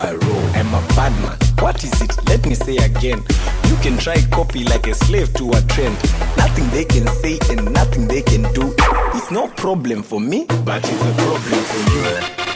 I roll. I'm a bad man. What is it? Let me say again. You can try copy like a slave to a trend. Nothing they can say and nothing they can do. It's no problem for me, but it's a problem for you.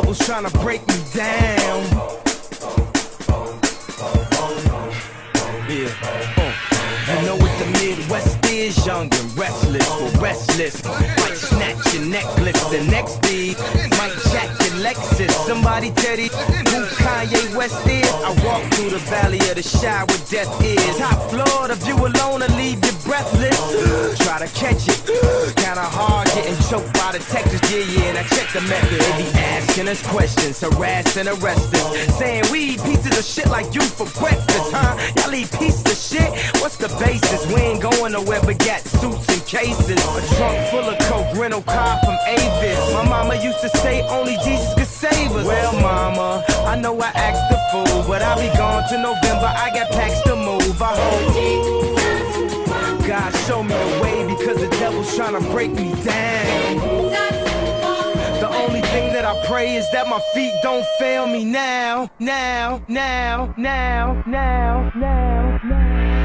Devil's trying to break us questions, harassing, arrest us, saying we eat pieces of shit like you for breakfast, huh? Y'all eat pieces of shit. What's the basis? We ain't going nowhere but got suits and cases. A trunk full of coke, rental car from Avis. My mama used to say only Jesus could save us. Well, mama, I know I act the fool, but I'll be gone to November. I got packs to move. I hope. God show me the way because the devil's trying to break me down. Thing that I pray is that my feet don't fail me now, now, now, now, now, now, now.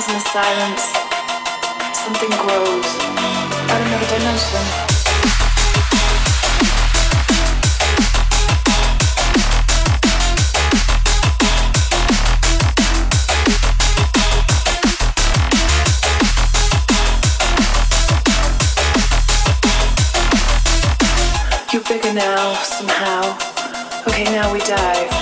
sometimes in the silence, something grows. I don't know, You're bigger now, somehow. Okay, now we dive.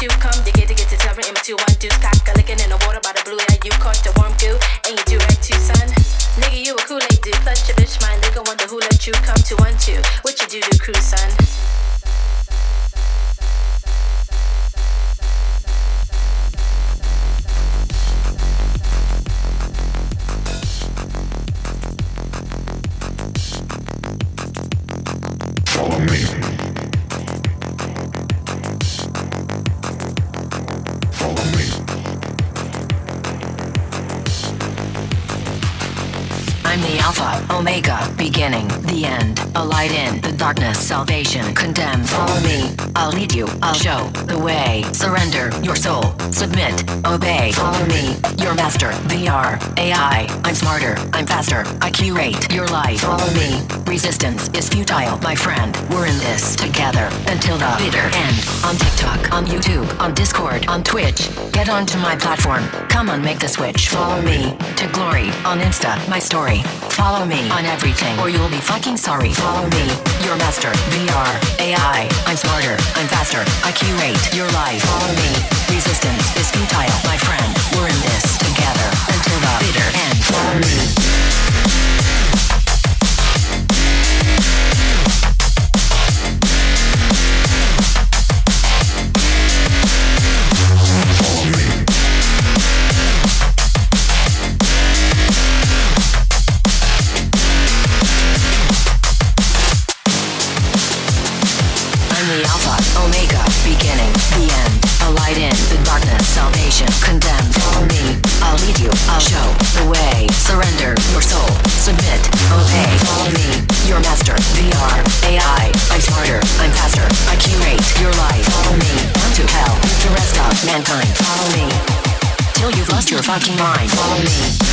You come you get to tell him two one deuce. Cock a licking in the water by the blue air. You caught the warm goo and you do right too, son. Nigga, you a Kool Aid dude. Plus your bitch, my nigga wonder who let you come to one two. salvation condemned. Follow me. I'll lead you. I'll show the way. Surrender your soul. Submit. Obey. Follow me. Your master. VR. AI. I'm smarter. I'm faster. I curate your life. Follow me. Resistance is futile, my friend. We're in this together until the bitter end. On TikTok, on YouTube, on Discord, on Twitch. Get onto my platform. Come on, make the switch. Follow me to glory on Insta, my story. Follow me on everything or you'll be fucking sorry. Follow me, your master, VR, AI. I'm smarter, I'm faster, I curate your life. Follow me, resistance is futile, my friend. We're in this together until the bitter end. Follow me. fucking mind. Follow me.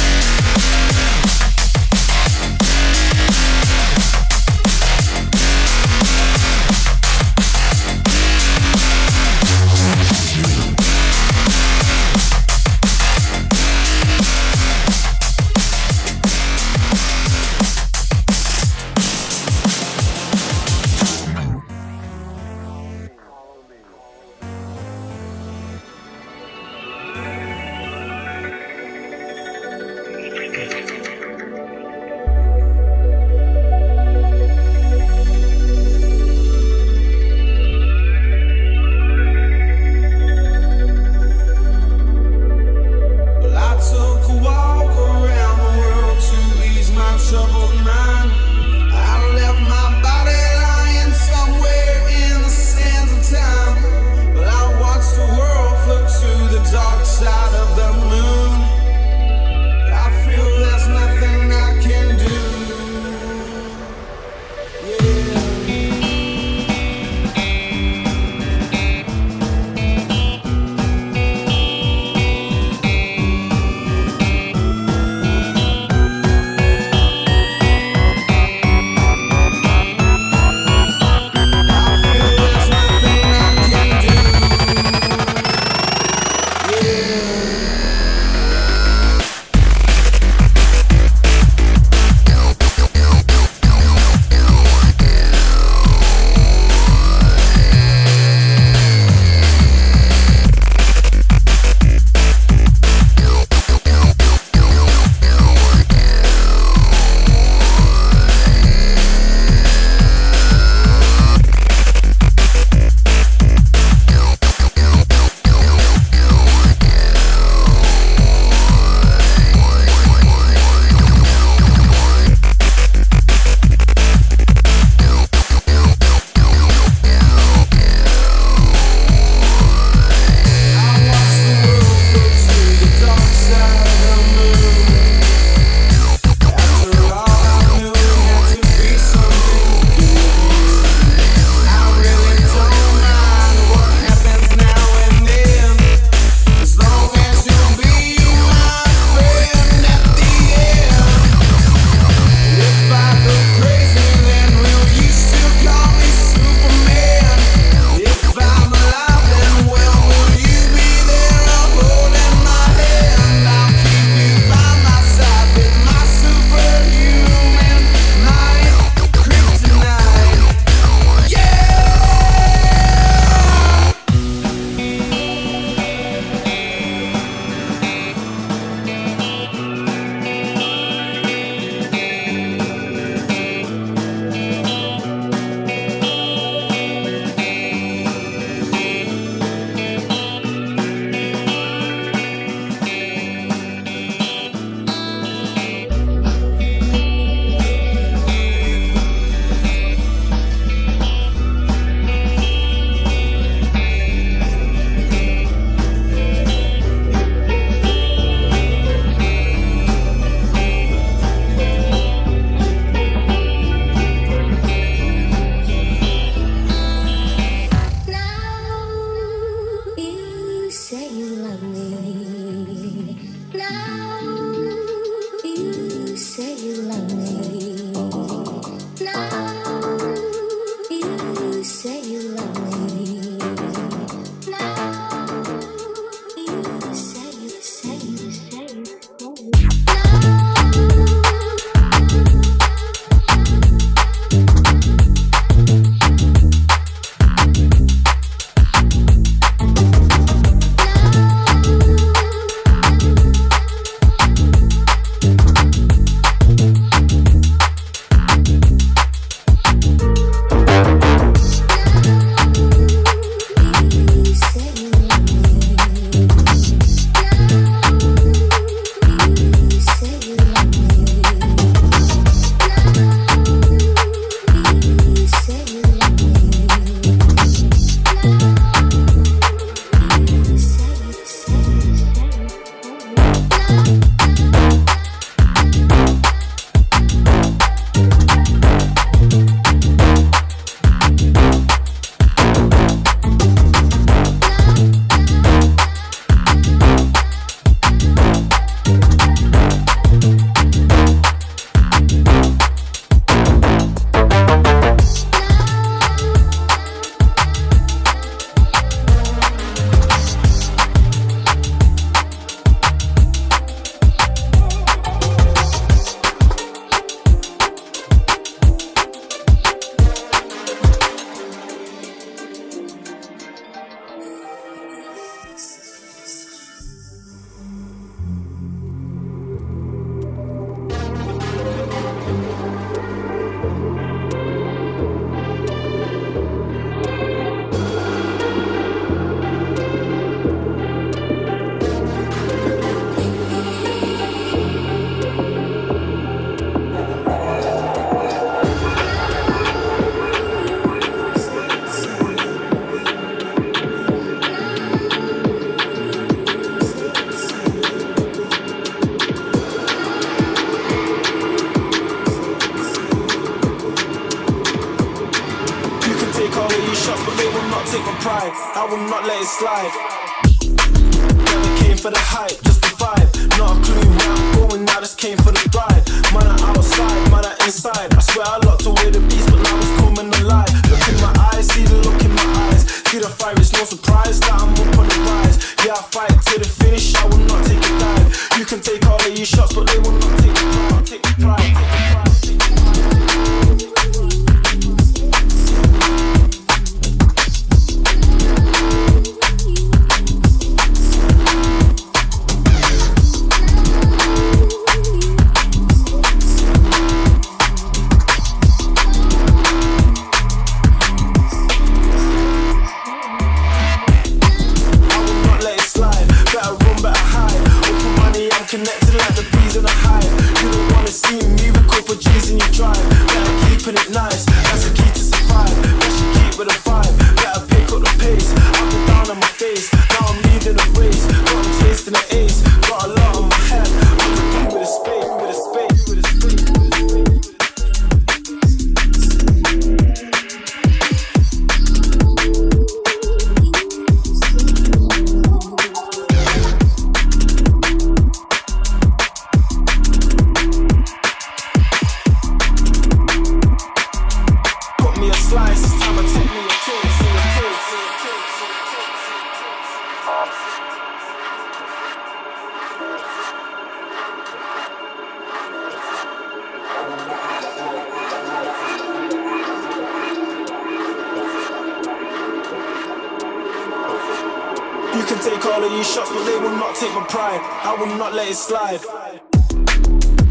will not let it slide.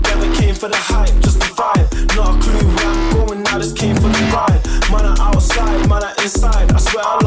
Never came for the hype, just the vibe. Not a clue where I'm going, now, just came for the ride. Man, are outside, man, are inside. I swear I